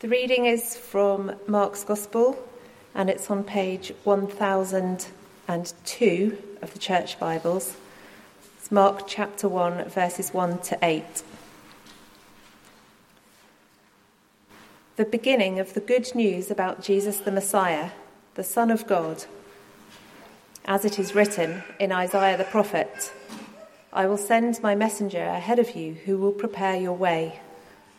The reading is from Mark's Gospel and it's on page 1002 of the Church Bibles. It's Mark chapter 1, verses 1 to 8. The beginning of the good news about Jesus the Messiah, the Son of God. As it is written in Isaiah the prophet, I will send my messenger ahead of you who will prepare your way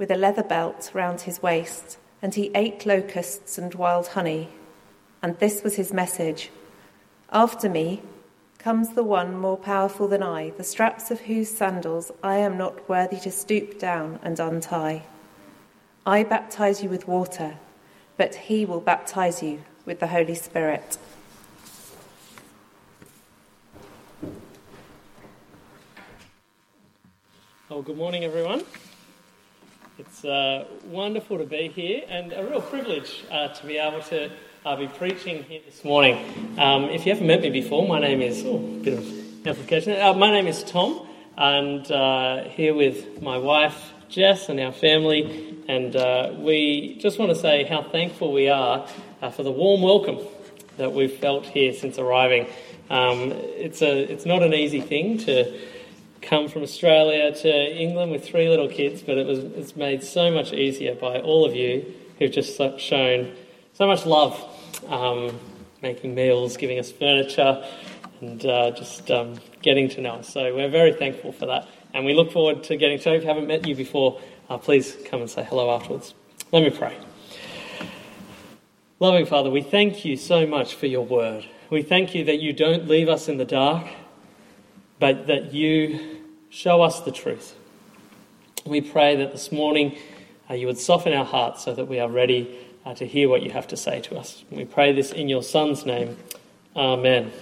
with a leather belt round his waist, and he ate locusts and wild honey. And this was his message After me comes the one more powerful than I, the straps of whose sandals I am not worthy to stoop down and untie. I baptize you with water, but he will baptize you with the Holy Spirit. Well, good morning, everyone. It's uh, wonderful to be here and a real privilege uh, to be able to uh, be preaching here this morning. Um, if you haven't met me before, my name is, oh, a bit of amplification. Uh, my name is Tom, and uh, here with my wife Jess and our family, and uh, we just want to say how thankful we are for the warm welcome that we've felt here since arriving. Um, it's, a, it's not an easy thing to come from Australia to England with three little kids, but it was it's made so much easier by all of you who've just shown so much love, um, making meals, giving us furniture, and uh, just um, getting to know us. So we're very thankful for that, and we look forward to getting to know. If you haven't met you before, uh, please come and say hello afterwards. Let me pray. Loving Father, we thank you so much for your word. We thank you that you don't leave us in the dark but that you show us the truth. We pray that this morning uh, you would soften our hearts so that we are ready uh, to hear what you have to say to us. We pray this in your Son's name. Amen.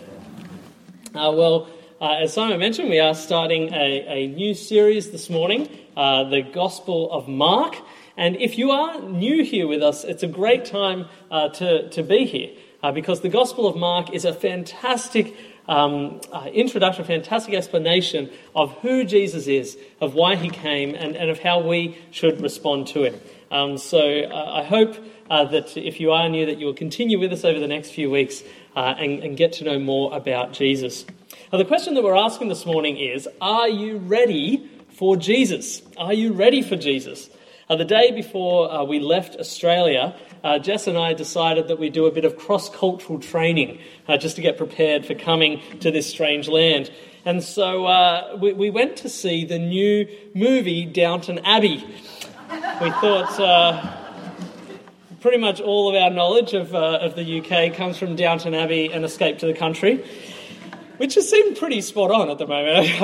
Uh, well, uh, as Simon mentioned, we are starting a, a new series this morning, uh, the Gospel of Mark. And if you are new here with us, it's a great time uh, to, to be here because the Gospel of Mark is a fantastic um, uh, introduction, fantastic explanation of who Jesus is, of why he came, and, and of how we should respond to him. Um, so uh, I hope uh, that if you are new, that you will continue with us over the next few weeks uh, and, and, get to know more about Jesus. Now, the question that we're asking this morning is Are you ready for Jesus? Are you ready for Jesus? Uh, the day before uh, we left Australia, uh, Jess and I decided that we'd do a bit of cross cultural training uh, just to get prepared for coming to this strange land. And so uh, we, we, went to see the new movie Downton Abbey. We thought uh, pretty much all of our knowledge of, of the UK comes from Downton Abbey and Escape to the Country, which has seemed pretty spot on at the moment.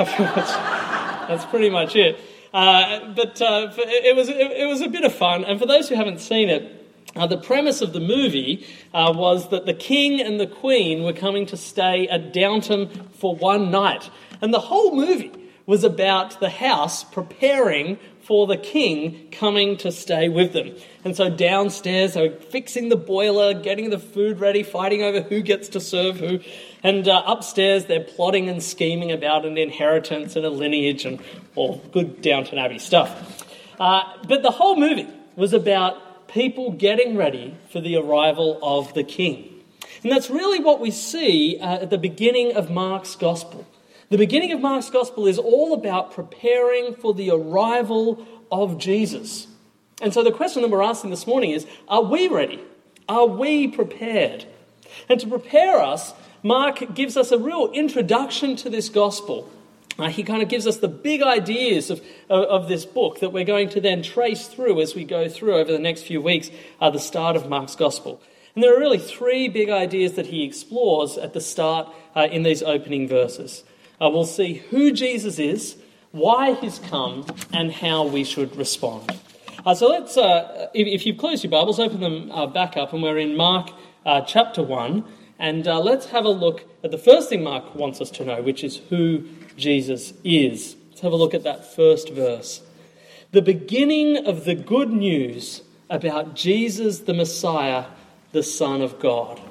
that's pretty much it. Uh, but uh, it, was, it, was a bit of fun. And for those who haven't seen it, uh, the premise of the movie uh, was that the king and the queen were coming to stay at Downton for one night. And the whole movie was about the house preparing for the king coming to stay with them. And so downstairs, they're fixing the boiler, getting the food ready, fighting over who gets to serve who. And uh, upstairs, they're plotting and scheming about an inheritance and a lineage and all good Downton Abbey stuff. Uh, but the whole movie was about people getting ready for the arrival of the king. And that's really what we see uh, at the beginning of Mark's gospel. The beginning of Mark's gospel is all about preparing for the arrival of Jesus. And so the question that we're asking this morning is Are we ready? Are we prepared? And to prepare us, Mark gives us a real introduction to this gospel uh, he kind of gives us the big ideas of, of, of, this book that we're going to then trace through as we go through over the next few weeks, uh, the start of Mark's Gospel. And there are really three big ideas that he explores at the start uh, in these opening verses. Uh, we'll see who Jesus is, why he's come, and how we should respond. Uh, so let's, uh, if, if you've closed your Bibles, open them uh, back up, and we're in Mark uh, chapter 1. And uh, let's have a look at the first thing Mark wants us to know, which is who Jesus is. Let's have a look at that first verse. The beginning of the good news about Jesus the Messiah, the Son of God.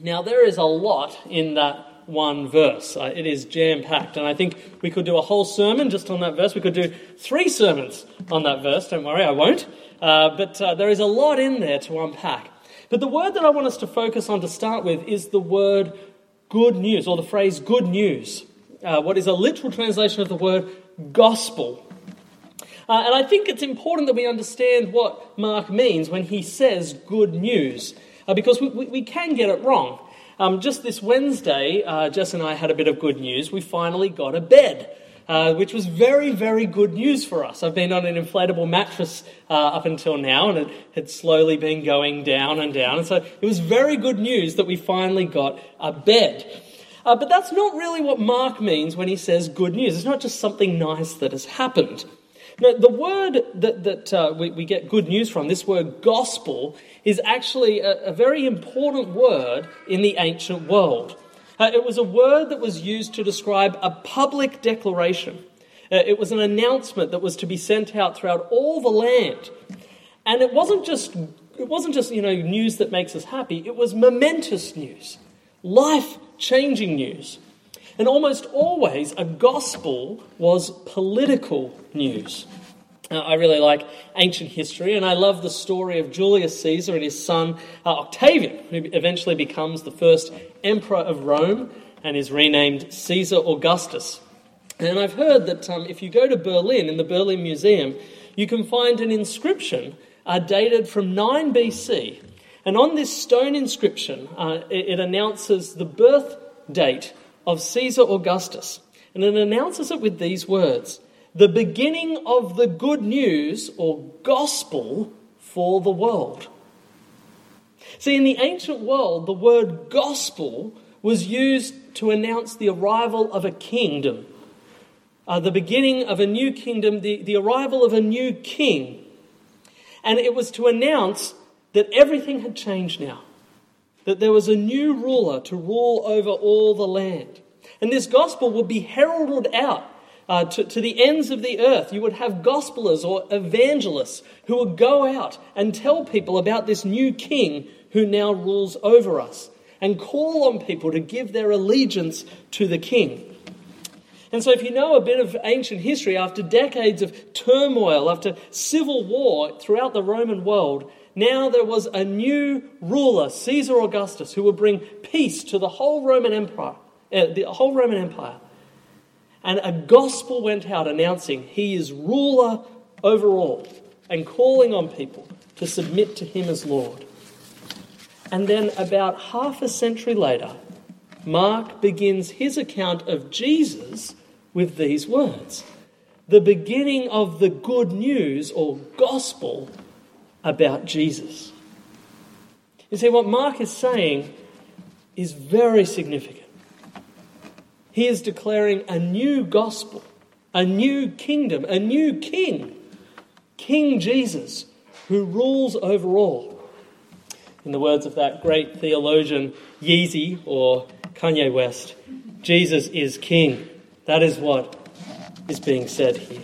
Now, there is a lot in that one verse. Uh, it is jam packed, and I think we could do a whole sermon just on that verse. We could do three sermons on that verse. Don't worry, I won't. Uh, but uh, there is a lot in there to unpack. But the word that I want us to focus on to start with is the word good news, or the phrase good news, uh, what is a literal translation of the word gospel. Uh, and I think it's important that we understand what Mark means when he says good news, uh, because we, we, we, can get it wrong. Um, just this Wednesday, uh, Jess and I had a bit of good news. We finally got a bed. Uh, which was very, very good news for us. I've been on an inflatable mattress uh, up until now, and it had slowly been going down and down. And so it was very good news that we finally got a bed. Uh, but that's not really what Mark means when he says good news. It's not just something nice that has happened. Now, the word that, that uh, we, we, get good news from, this word gospel, is actually a, a very important word in the ancient world. Uh, it was a word that was used to describe a public declaration. Uh, it was an announcement that was to be sent out throughout all the land. And it wasn't just it wasn't just, you know, news that makes us happy, it was momentous news, life-changing news. And almost always a gospel was political news. Uh, I really like ancient history, and I love the story of Julius Caesar and his son uh, Octavian, who eventually becomes the first emperor of Rome and is renamed Caesar Augustus. And I've heard that um, if you go to Berlin, in the Berlin Museum, you can find an inscription uh, dated from 9 BC. And on this stone inscription, uh, it, it announces the birth date of Caesar Augustus. And it announces it with these words the beginning of the good news or gospel for the world. See, in the ancient world, the word gospel was used to announce the arrival of a kingdom, uh, the beginning of a new kingdom, the, the arrival of a new king. And it was to announce that everything had changed now, that there was a new ruler to rule over all the land. And this gospel would be heralded out uh, to, to the ends of the earth. You would have gospelers or evangelists who would go out and tell people about this new king who now rules over us and call on people to give their allegiance to the king. And so, if you know a bit of ancient history, after decades of turmoil, after civil war throughout the Roman world, now there was a new ruler, Caesar Augustus, who would bring peace to the whole Roman Empire, uh, the whole Roman Empire. And a gospel went out announcing he is ruler over all and calling on people to submit to him as Lord. And then, about half a century later, Mark begins his account of Jesus with these words the beginning of the good news or gospel about Jesus. You see, what Mark is saying is very significant. He is declaring a new gospel, a new kingdom, a new king, King Jesus, who rules over all. In the words of that great theologian Yeezy or Kanye West, Jesus is king. That is what is being said here.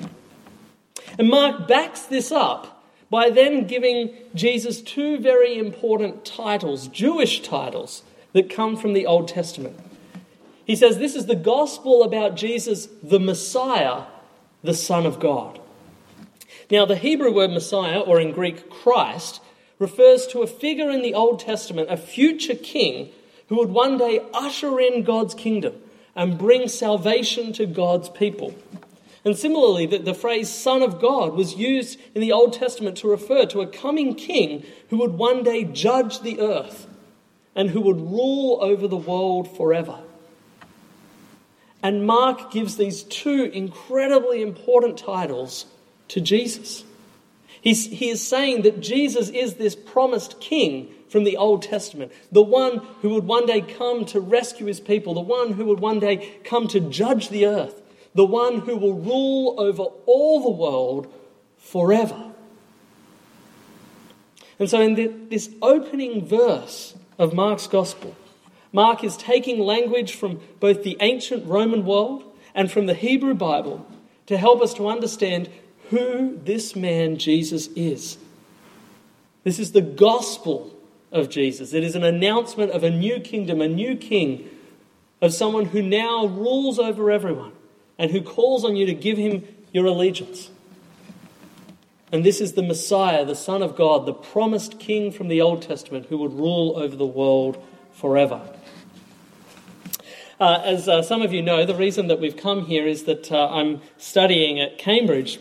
And Mark backs this up by then giving Jesus two very important titles, Jewish titles, that come from the Old Testament. He says this is the gospel about Jesus, the Messiah, the Son of God. Now, the Hebrew word Messiah, or in Greek Christ, refers to a figure in the Old Testament, a future king who would one day usher in God's kingdom and bring salvation to God's people. And similarly, the, the phrase Son of God was used in the Old Testament to refer to a coming king who would one day judge the earth and who would rule over the world forever. And Mark gives these two incredibly important titles to Jesus. He's, he is saying that Jesus is this promised king from the Old Testament, the one who would one day come to rescue his people, the one who would one day come to judge the earth, the one who will rule over all the world forever. And so, in the, this opening verse of Mark's Gospel, Mark is taking language from both the ancient Roman world and from the Hebrew Bible to help us to understand who this man Jesus is. This is the gospel of Jesus. It is an announcement of a new kingdom, a new king, of someone who now rules over everyone and who calls on you to give him your allegiance. And this is the Messiah, the Son of God, the promised King from the Old Testament who would rule over the world forever. Uh, as uh, some of you know, the reason that we've come here is that uh, I'm studying at Cambridge.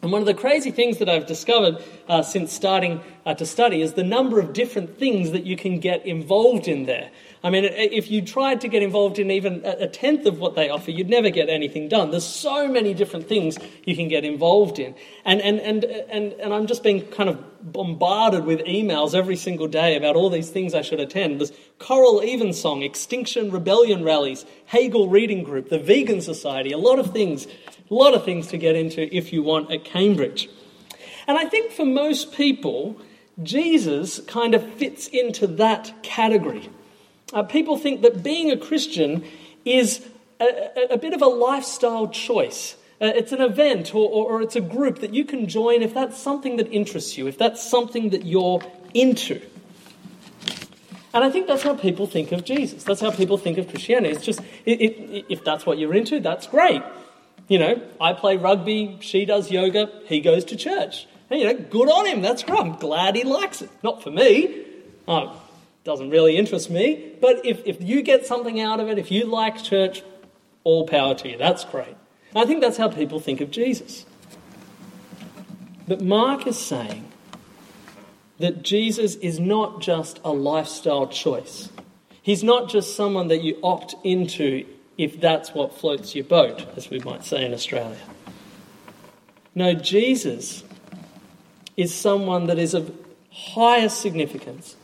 And one of the crazy things that I've discovered uh, since starting uh, to study is the number of different things that you can get involved in there. I mean, if you tried to get involved in even a tenth of what they offer, you'd never get anything done. There's so many different things you can get involved in. And, and, and, and, and I'm just being kind of bombarded with emails every single day about all these things I should attend. There's Choral Evensong, Extinction Rebellion rallies, Hegel Reading Group, the Vegan Society, a lot of things, a lot of things to get into if you want at Cambridge. And I think for most people, Jesus kind of fits into that category. Uh, people think that being a Christian is a, a, a bit of a lifestyle choice. Uh, it's an event or, or, or, it's a group that you can join if that's something that interests you, if that's something that you're into. And I think that's how people think of Jesus. That's how people think of Christianity. It's just, it, it, if that's what you're into, that's great. You know, I play rugby, she does yoga, he goes to church. And, you know, good on him. That's great. I'm glad he likes it. Not for me. Oh, doesn't really interest me. But if, if you get something out of it, if you like church, all power to you. That's great. I think that's how people think of Jesus. But Mark is saying that Jesus is not just a lifestyle choice. He's not just someone that you opt into if that's what floats your boat, as we might say in Australia. No, Jesus is someone that is of highest significance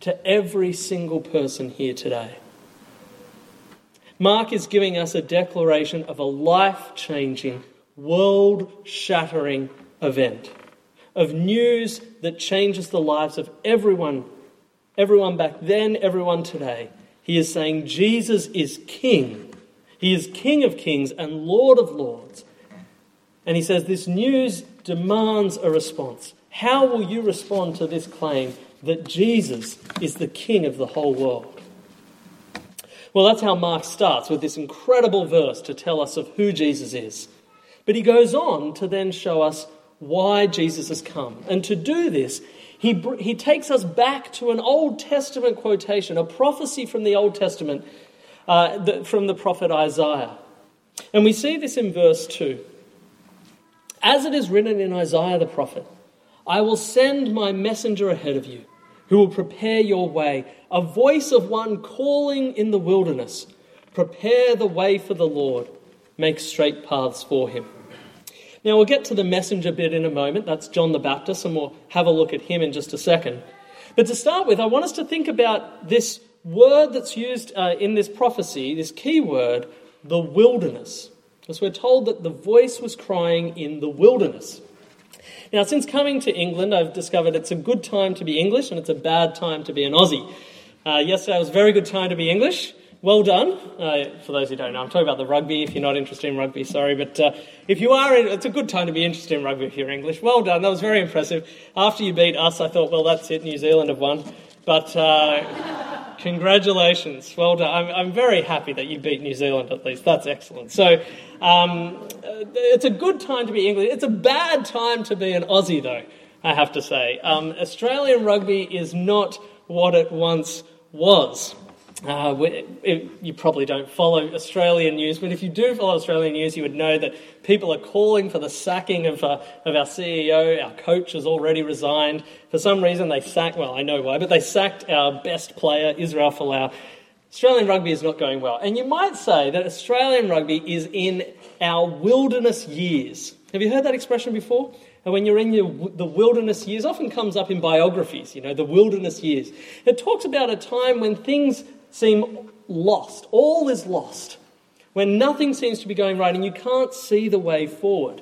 to every single person here today. Mark is giving us a declaration of a life changing, world shattering event, of news that changes the lives of everyone, everyone back then, everyone today. He is saying Jesus is King. He is King of kings and Lord of lords. And he says this news demands a response. How will you respond to this claim that Jesus is the King of the whole world. Well, that's how Mark starts with this incredible verse to tell us of who Jesus is. But he goes on to then show us why Jesus has come. And to do this, he, he takes us back to an Old Testament quotation, a prophecy from the Old Testament, uh, the, from the prophet Isaiah. And we see this in verse 2. As it is written in Isaiah the prophet, I will send my messenger ahead of you who will prepare your way, a voice of one calling in the wilderness. Prepare the way for the Lord, make straight paths for him. Now, we'll get to the messenger bit in a moment. That's John the Baptist, and we'll have a look at him in just a second. But to start with, I want us to think about this word that's used uh, in this prophecy, this key word, the wilderness. Because we're told that the voice was crying in the wilderness. Now, since coming to England, I've discovered it's a good time to be English and it's a bad time to be an Aussie. Uh, yesterday was a very good time to be English. Well done. Uh, for those who don't know, I'm talking about the rugby. If you're not interested in rugby, sorry. But uh, if you are, it's a good time to be interested in rugby if you're English. Well done. That was very impressive. After you beat us, I thought, well, that's it. New Zealand have won. But uh, congratulations. Well done. I'm, I'm, very happy that you beat New Zealand at least. That's excellent. So um, it's a good time to be English. It's a bad time to be an Aussie, though, I have to say. Um, Australian rugby is not what it once was. Uh, you probably don't follow Australian news, but if you do follow Australian news, you would know that people are calling for the sacking of, uh, of our CEO. Our coach has already resigned. For some reason, they sacked, well, I know why, but they sacked our best player, Israel Folau. Australian rugby is not going well. And you might say that Australian rugby is in our wilderness years. Have you heard that expression before? And when you're in your, the wilderness years, often comes up in biographies, you know, the wilderness years. It talks about a time when things seem lost, all is lost, when nothing seems to be going right and you can't see the way forward.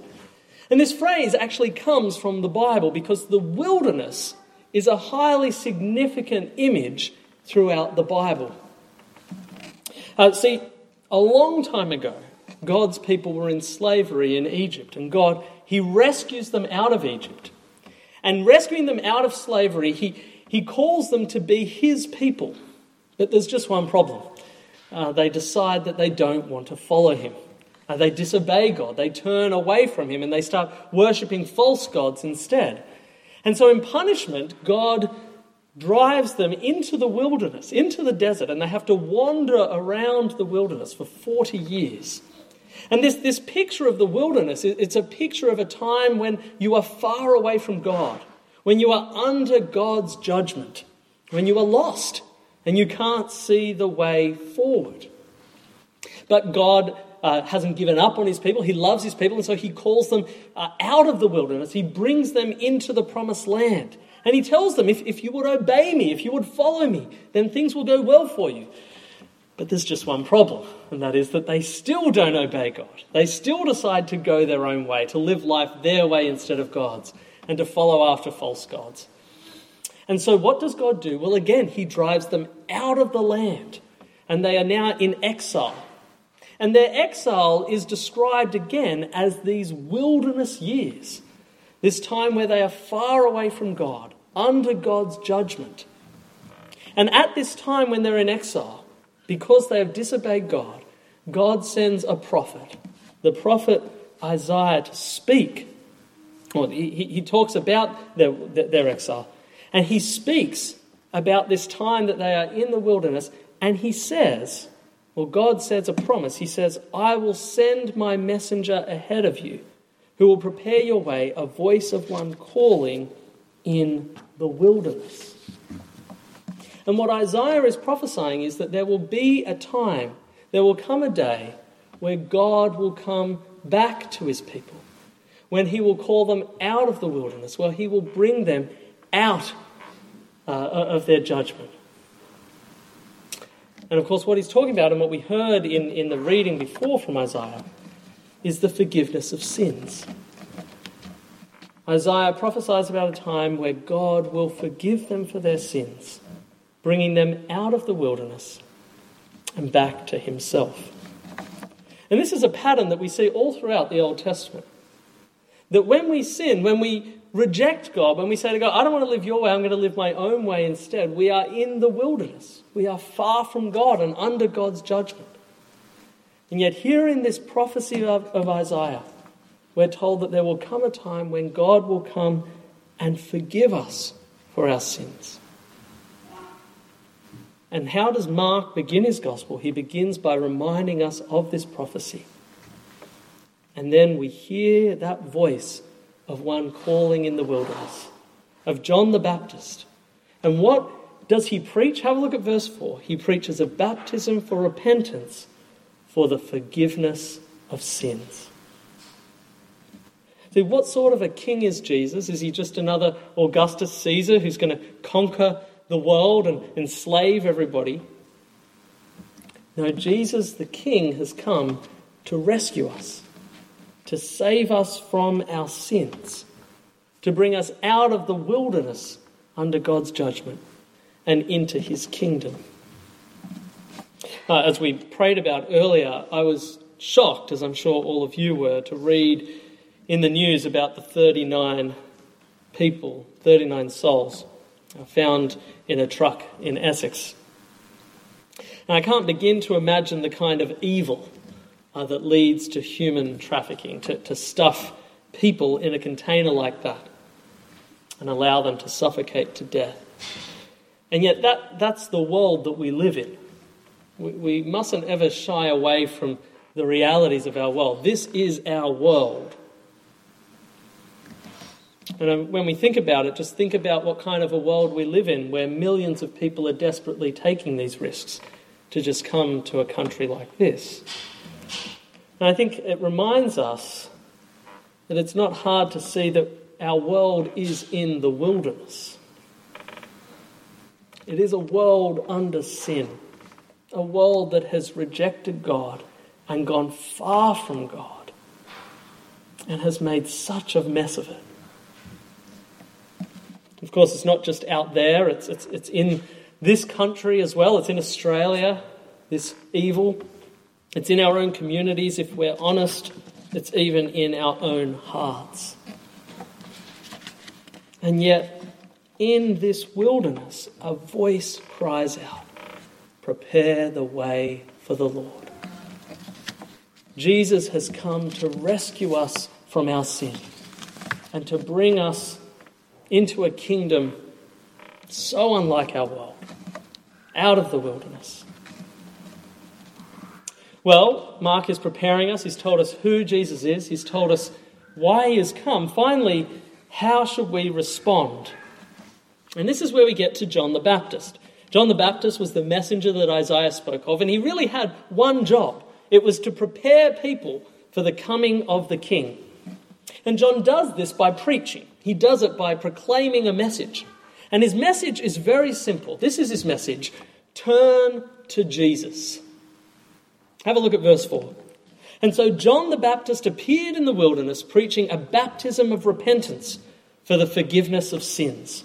And this phrase actually comes from the Bible because the wilderness is a highly significant image throughout the Bible. Uh, see, a long time ago, God's people were in slavery in Egypt, and God, He rescues them out of Egypt. And rescuing them out of slavery, He, he calls them to be His people. But there's just one problem. Uh, they decide that they don't want to follow Him. Uh, they disobey God. They turn away from Him and they start worshipping false gods instead. And so, in punishment, God drives them into the wilderness, into the desert, and they have to wander around the wilderness for 40 years. And this, this picture of the wilderness, it's a picture of a time when you are far away from God, when you are under God's judgment, when you are lost and you can't see the way forward. But God uh, hasn't given up on his people. He loves his people, and so he calls them uh, out of the wilderness. He brings them into the promised land. And he tells them, if, if you would obey me, if you would follow me, then things will go well for you. But there's just one problem, and that is that they still don't obey God. They still decide to go their own way, to live life their way instead of God's, and to follow after false gods. And so, what does God do? Well, again, He drives them out of the land, and they are now in exile. And their exile is described again as these wilderness years. This time where they are far away from God, under God's judgment. And at this time when they're in exile, because they have disobeyed God, God sends a prophet, the prophet Isaiah, to speak. Well, he, he talks about their, their exile, and he speaks about this time that they are in the wilderness, and he says, well, God says a promise. He says, I will send my messenger ahead of you who will prepare your way, a voice of one calling in the wilderness. And what Isaiah is prophesying is that there will be a time, there will come a day where God will come back to his people, when he will call them out of the wilderness, where he will bring them out uh, of their judgment. And of course, what he's talking about and what we heard in, in the reading before from Isaiah is the forgiveness of sins. Isaiah prophesies about a time where God will forgive them for their sins, bringing them out of the wilderness and back to himself. And this is a pattern that we see all throughout the Old Testament. That when we sin, when we reject God, when we say to God, I don't want to live your way, I'm going to live my own way instead, we are in the wilderness. We are far from God and under God's judgment. And yet, here in this prophecy of, of Isaiah, we're told that there will come a time when God will come and forgive us for our sins. And how does Mark begin his gospel? He begins by reminding us of this prophecy. And then we hear that voice of one calling in the wilderness, of John the Baptist. And what does he preach? Have a look at verse 4. He preaches a baptism for repentance for the forgiveness of sins. See, what sort of a king is Jesus? Is he just another Augustus Caesar who's going to conquer the world and enslave everybody? No, Jesus the king has come to rescue us, to save us from our sins, to bring us out of the wilderness under God's judgment and into his kingdom. Uh, as we prayed about earlier, I was shocked, as I'm sure all of you were, to read in the news about the 39 people, 39 souls found in a truck in Essex. And I can't begin to imagine the kind of evil uh, that leads to human trafficking, to, to stuff people in a container like that and allow them to suffocate to death. And yet, that, that's the world that we live in. We, we mustn't ever shy away from the realities of our world. This is our world. And um, when we think about it, just think about what kind of a world we live in where millions of people are desperately taking these risks to just come to a country like this. And I think it reminds us that it's not hard to see that our world is in the wilderness. It is a world under sin, a world that has rejected God and gone far from God and has made such a mess of it. Of course, it's not just out there, it's, it's, it's in this country as well, it's in Australia, this evil. It's in our own communities, if we're honest, it's even in our own hearts. And yet, in this wilderness, a voice cries out Prepare the way for the Lord. Jesus has come to rescue us from our sin and to bring us into a kingdom so unlike our world, out of the wilderness. Well, Mark is preparing us. He's told us who Jesus is, he's told us why he has come. Finally, how should we respond? And this is where we get to John the Baptist. John the Baptist was the messenger that Isaiah spoke of, and he really had one job it was to prepare people for the coming of the king. And John does this by preaching, he does it by proclaiming a message. And his message is very simple. This is his message turn to Jesus. Have a look at verse 4. And so John the Baptist appeared in the wilderness preaching a baptism of repentance for the forgiveness of sins.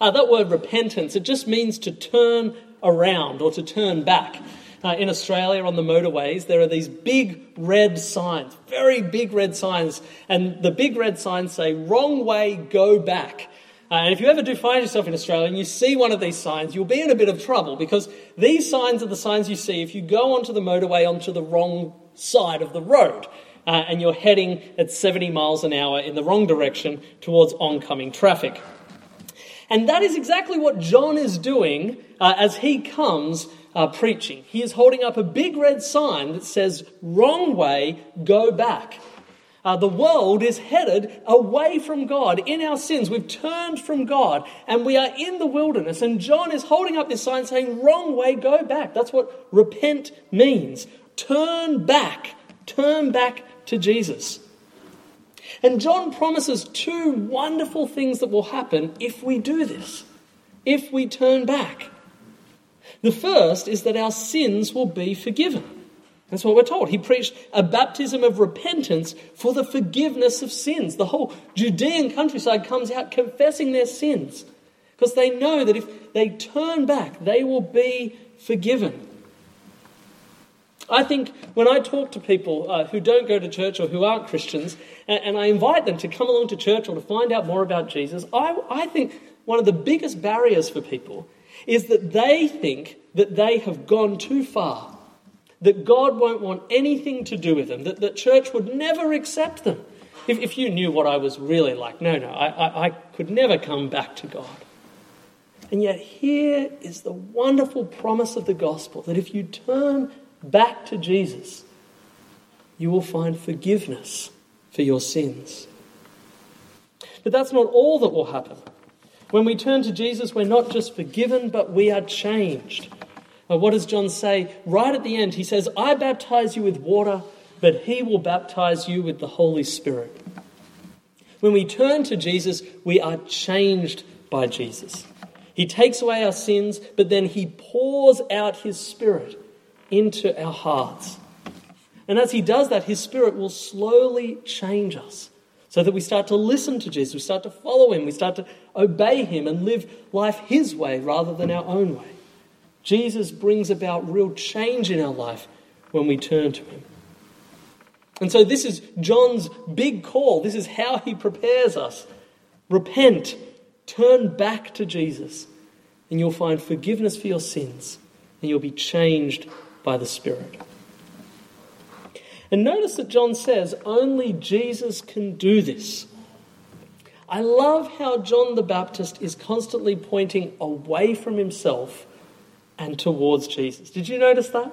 Uh, that word repentance, it just means to turn around or to turn back. Uh, in Australia on the motorways, there are these big red signs, very big red signs, and the big red signs say, wrong way, go back. Uh, and if you ever do find yourself in Australia and you see one of these signs, you'll be in a bit of trouble because these signs are the signs you see if you go onto the motorway onto the wrong side of the road uh, and you're heading at 70 miles an hour in the wrong direction towards oncoming traffic. And that is exactly what John is doing uh, as he comes uh, preaching. He is holding up a big red sign that says, Wrong way, go back. Uh, the world is headed away from God in our sins. We've turned from God and we are in the wilderness. And John is holding up this sign saying, Wrong way, go back. That's what repent means. Turn back. Turn back to Jesus. And John promises two wonderful things that will happen if we do this, if we turn back. The first is that our sins will be forgiven. That's what we're told. He preached a baptism of repentance for the forgiveness of sins. The whole Judean countryside comes out confessing their sins because they know that if they turn back, they will be forgiven. I think when I talk to people uh, who don't go to church or who aren't Christians, and, and, I invite them to come along to church or to find out more about Jesus, I, I think one of the biggest barriers for people is that they think that they have gone too far, that God won't want anything to do with them, that, the church would never accept them. If, if you knew what I was really like, no, no, I, I, I could never come back to God. And yet, here is the wonderful promise of the gospel that if you turn back to Jesus, you will find forgiveness for your sins. But that's not all that will happen. When we turn to Jesus, we're not just forgiven, but we are changed. What does John say right at the end? He says, I baptize you with water, but he will baptize you with the Holy Spirit. When we turn to Jesus, we are changed by Jesus. He takes away our sins, but then he pours out his Spirit into our hearts. And as he does that, his Spirit will slowly change us so that we start to listen to Jesus, we start to follow him, we start to obey him and live life his way rather than our own way. Jesus brings about real change in our life when we turn to him. And so, this is John's big call. This is how he prepares us. Repent, turn back to Jesus, and you'll find forgiveness for your sins, and you'll be changed by the Spirit. And notice that John says only Jesus can do this. I love how John the Baptist is constantly pointing away from himself and towards Jesus. Did you notice that?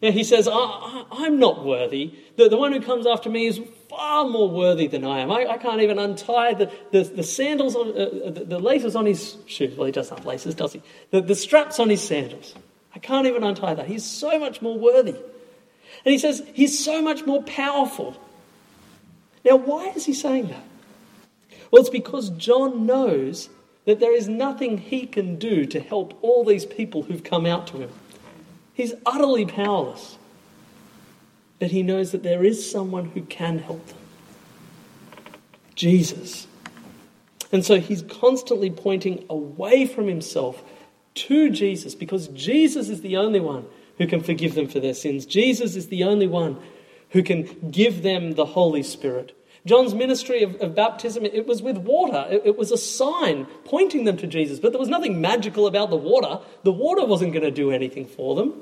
Yeah, he says, I, am not worthy. The, the one who comes after me is far more worthy than I am. I, I can't even untie the, the, the sandals, on, uh, the, the, laces on his shoes. Well, he doesn't have laces, does he? The, the straps on his sandals. I can't even untie that. He's so much more worthy. And he says he's so much more powerful. Now, why is he saying that? Well, it's because John knows that there is nothing he can do to help all these people who've come out to him. He's utterly powerless. But he knows that there is someone who can help them Jesus. And so he's constantly pointing away from himself to Jesus because Jesus is the only one who can forgive them for their sins. Jesus is the only one who can give them the Holy Spirit. John's ministry of, of baptism, it was with water. It, it was a sign pointing them to Jesus, but there was nothing magical about the water. The water wasn't going to do anything for them.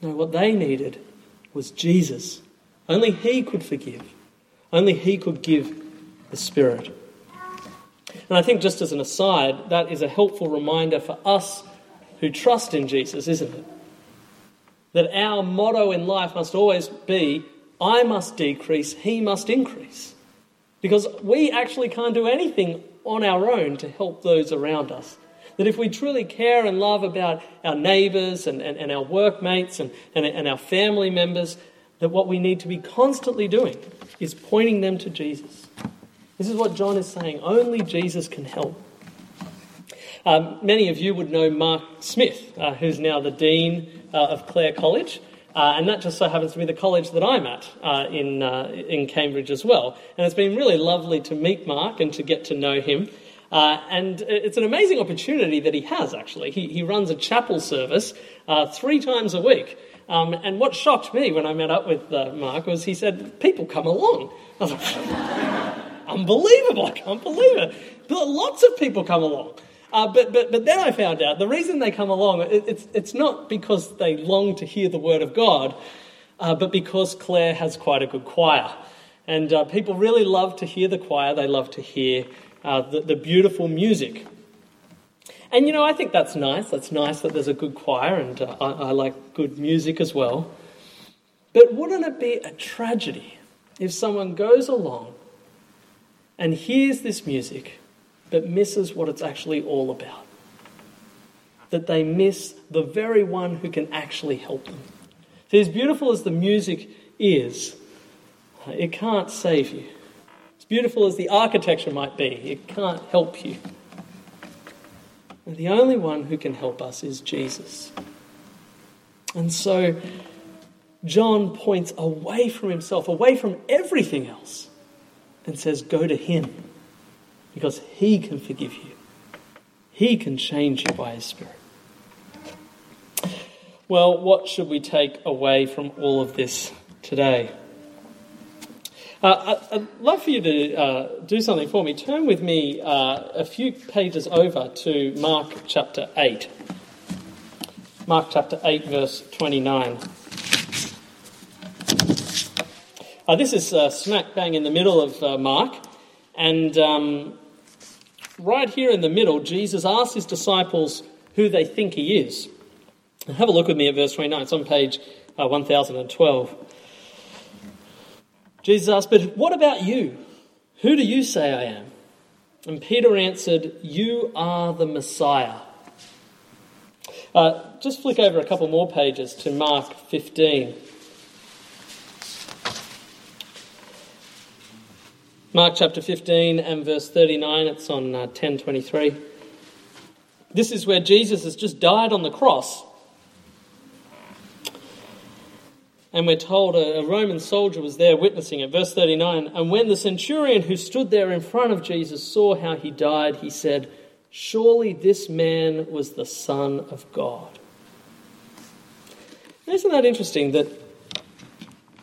No, what they needed was Jesus. Only He could forgive. Only He could give the Spirit. And I think, just as an aside, that is a helpful reminder for us who trust in Jesus, isn't it? That our motto in life must always be I must decrease, He must increase. Because we actually can't do anything on our own to help those around us. That if we truly care and love about our neighbours and, and, and, our workmates and, and, and our family members, that what we need to be constantly doing is pointing them to Jesus. This is what John is saying. Only Jesus can help. Um, many of you would know Mark Smith, uh, who's now the Dean uh, of Clare College. Uh, and that just so happens to be the college that I'm at uh, in, uh, in Cambridge as well. And it's been really lovely to meet Mark and to get to know him. Uh, and it's an amazing opportunity that he has, actually. He, he runs a chapel service uh, three times a week. Um, and what shocked me when I met up with uh, Mark was he said, People come along. I was like, Unbelievable, I can't believe it. Lots of people come along. Uh, but, but, but then I found out the reason they come along, it, it's, it's not because they long to hear the word of God, uh, but because Clare has quite a good choir. And uh, people really love to hear the choir, they love to hear uh, the, the beautiful music. And you know, I think that's nice. That's nice that there's a good choir, and uh, I, I like good music as well. But wouldn't it be a tragedy if someone goes along and hears this music but misses what it's actually all about. That they miss the very one who can actually help them. See, as beautiful as the music is, uh, it can't save you. As beautiful as the architecture might be, it can't help you. And the only one who can help us is Jesus. And so, John points away from himself, away from everything else, and says, Go to him because He can forgive you, He can change you by His Spirit. Well, what should we take away from all of this today? Uh, I'd love for you to uh, do something for me. Turn with me uh, a few pages over to Mark chapter 8. Mark chapter 8, verse 29. Uh, this is smack bang in the middle of uh, Mark, and um, right here in the middle, Jesus asks his disciples who they think he is. Have a look with me at verse 29. It's on page uh, 1012. Jesus asked, But what about you? Who do you say I am? And Peter answered, You are the Messiah. Uh, just flick over a couple more pages to Mark 15. Mark chapter 15 and verse 39, it's on uh, 1023. This is where Jesus has just died on the cross. And we're told a, a Roman soldier was there witnessing it. Verse 39 And when the centurion who stood there in front of Jesus saw how he died, he said, Surely this man was the Son of God. Isn't that interesting that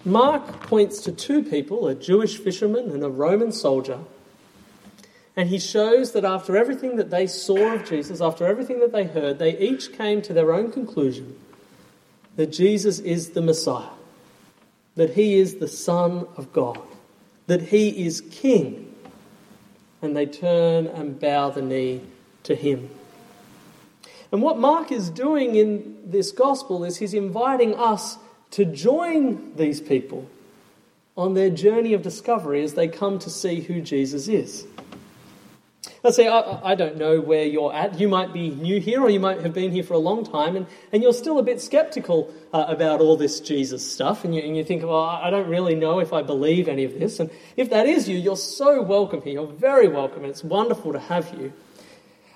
Mark points to two people, a Jewish fisherman and a Roman soldier, and he shows that after everything that they saw of Jesus, after everything that they heard, they each came to their own conclusion that Jesus is the Messiah, that he is the Son of God, that he is King. And they turn and bow the knee to him. And what Mark is doing in this gospel is he's inviting us to join these people on their journey of discovery as they come to see who Jesus is. Let's say, I, I, don't know where you're at. You might be new here or you might have been here for a long time and, and you're still a bit skeptical uh, about all this Jesus stuff. And you, and you think, well, I don't really know if I believe any of this. And if that is you, you're so welcome here. You're very welcome it's wonderful to have you.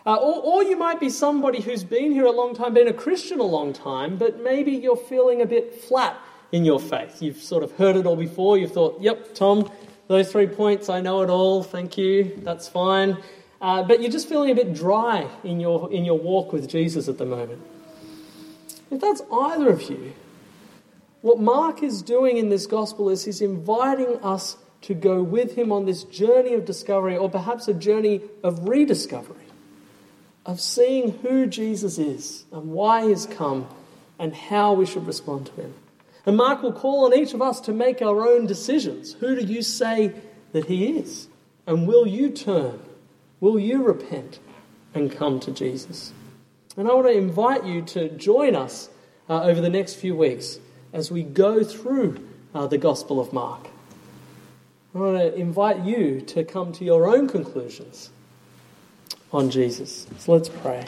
Uh, or, or you might be somebody who's been here a long time, been a Christian a long time, but maybe you're feeling a bit flat in your faith. You've sort of heard it all before. You've thought, yep, Tom, those three points, I know it all. Thank you. That's fine. Uh, but you're just feeling a bit dry in your, in your walk with Jesus at the moment. If that's either of you, what Mark is doing in this gospel is he's inviting us to go with him on this journey of discovery, or perhaps a journey of rediscovery, of seeing who Jesus is and why he's come and how we should respond to him. And Mark will call on each of us to make our own decisions. Who do you say that he is? And will you turn? Will you repent and come to Jesus? And I want to invite you to join us uh, over the next few weeks as we go through uh, the Gospel of Mark. I want to invite you to come to your own conclusions on Jesus. So let's pray.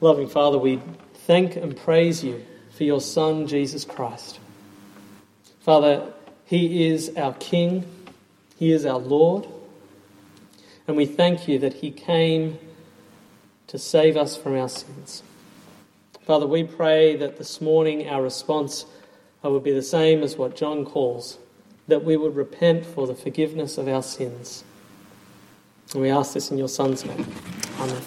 Loving Father, we thank and praise you for your Son, Jesus Christ. Father, He is our King, He is our Lord, and we thank you that He came to save us from our sins. Father, we pray that this morning our response uh, would be the same as what John calls that we would repent for the forgiveness of our sins. And we ask this in your Son's name. Amen.